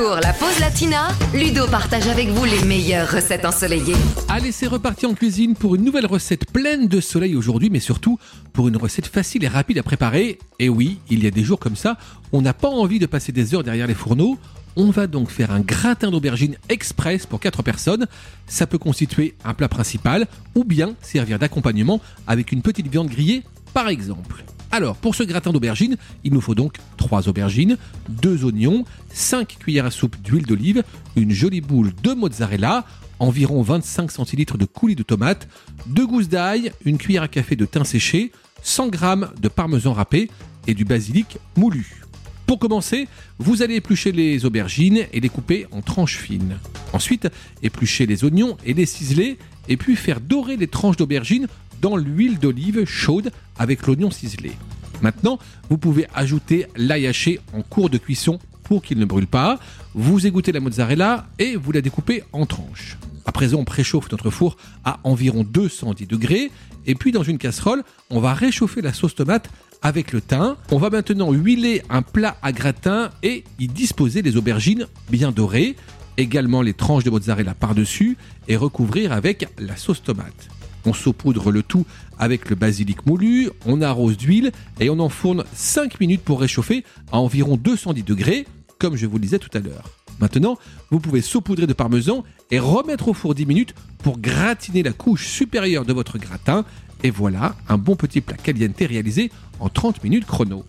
la pause latina, Ludo partage avec vous les meilleures recettes ensoleillées. Allez, c'est reparti en cuisine pour une nouvelle recette pleine de soleil aujourd'hui, mais surtout pour une recette facile et rapide à préparer. Et oui, il y a des jours comme ça, on n'a pas envie de passer des heures derrière les fourneaux. On va donc faire un gratin d'aubergine express pour 4 personnes. Ça peut constituer un plat principal ou bien servir d'accompagnement avec une petite viande grillée par exemple. Alors, pour ce gratin d'aubergine, il nous faut donc 3 aubergines, 2 oignons, 5 cuillères à soupe d'huile d'olive, une jolie boule de mozzarella, environ 25 centilitres de coulis de tomates, 2 gousses d'ail, une cuillère à café de thym séché, 100 g de parmesan râpé et du basilic moulu. Pour commencer, vous allez éplucher les aubergines et les couper en tranches fines. Ensuite, éplucher les oignons et les ciseler, et puis faire dorer les tranches d'aubergines dans l'huile d'olive chaude avec l'oignon ciselé. Maintenant, vous pouvez ajouter l'ail haché en cours de cuisson pour qu'il ne brûle pas. Vous égouttez la mozzarella et vous la découpez en tranches. À présent, on préchauffe notre four à environ 210 degrés. Et puis, dans une casserole, on va réchauffer la sauce tomate avec le thym. On va maintenant huiler un plat à gratin et y disposer les aubergines bien dorées, également les tranches de mozzarella par-dessus et recouvrir avec la sauce tomate. On saupoudre le tout avec le basilic moulu, on arrose d'huile et on enfourne 5 minutes pour réchauffer à environ 210 degrés, comme je vous le disais tout à l'heure. Maintenant, vous pouvez saupoudrer de parmesan et remettre au four 10 minutes pour gratiner la couche supérieure de votre gratin. Et voilà, un bon petit plat caliente réalisé en 30 minutes chrono.